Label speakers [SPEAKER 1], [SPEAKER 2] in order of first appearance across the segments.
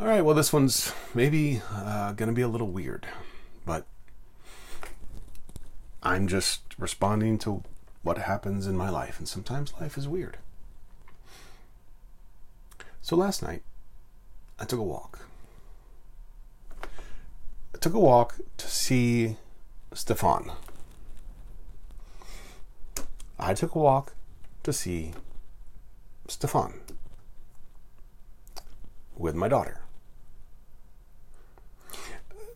[SPEAKER 1] All right, well, this one's maybe uh, going to be a little weird, but I'm just responding to what happens in my life, and sometimes life is weird. So last night, I took a walk. I took a walk to see Stephan. I took a walk to see Stephan with my daughter.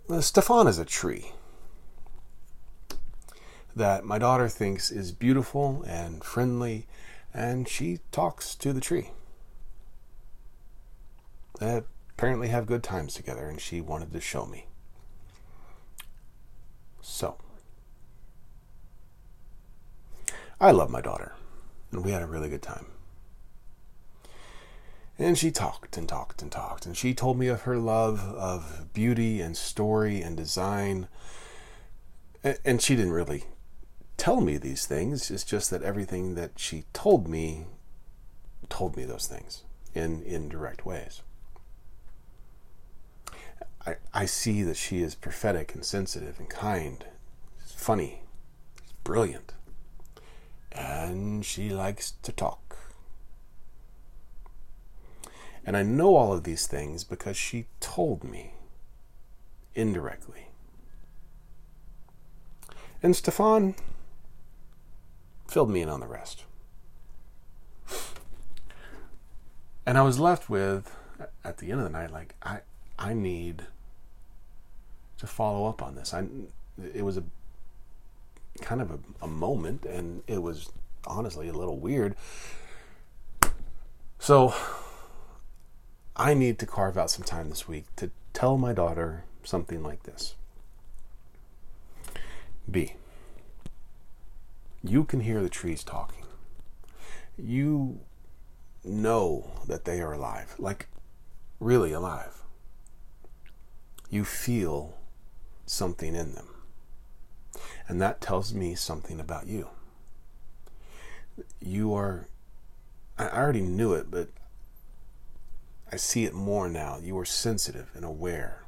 [SPEAKER 1] Uh, Stephan is a tree that my daughter thinks is beautiful and friendly, and she talks to the tree. They apparently have good times together, and she wanted to show me. So, I love my daughter, and we had a really good time. And she talked and talked and talked, and she told me of her love of beauty and story and design. And she didn't really tell me these things, it's just that everything that she told me told me those things in indirect ways. I, I see that she is prophetic and sensitive and kind, funny, brilliant, and she likes to talk. And I know all of these things because she told me indirectly. And Stephan filled me in on the rest. And I was left with, at the end of the night, like, I, I need to follow up on this. I, it was a kind of a, a moment, and it was honestly a little weird. So I need to carve out some time this week to tell my daughter something like this. B. You can hear the trees talking. You know that they are alive, like really alive. You feel something in them. And that tells me something about you. You are, I already knew it, but I see it more now. You are sensitive and aware.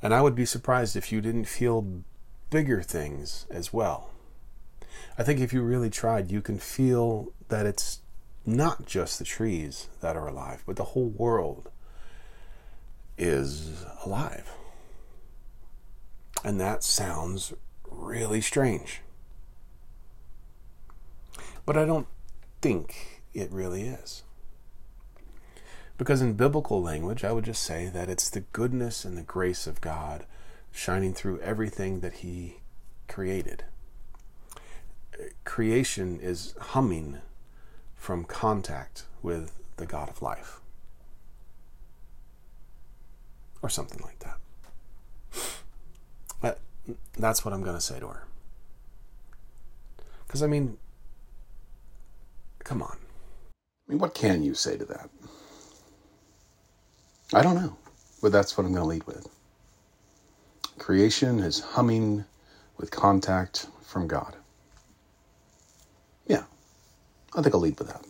[SPEAKER 1] And I would be surprised if you didn't feel bigger things as well. I think if you really tried, you can feel that it's not just the trees that are alive, but the whole world is alive. And that sounds really strange. But I don't think it really is. Because in biblical language, I would just say that it's the goodness and the grace of God shining through everything that He created. Creation is humming from contact with the God of life. Or something like that. But That's what I'm going to say to her. Because, I mean, come on. I mean, what can you say to that? I don't know, but that's what I'm going to lead with. Creation is humming with contact from God. Yeah, I think I'll lead with that.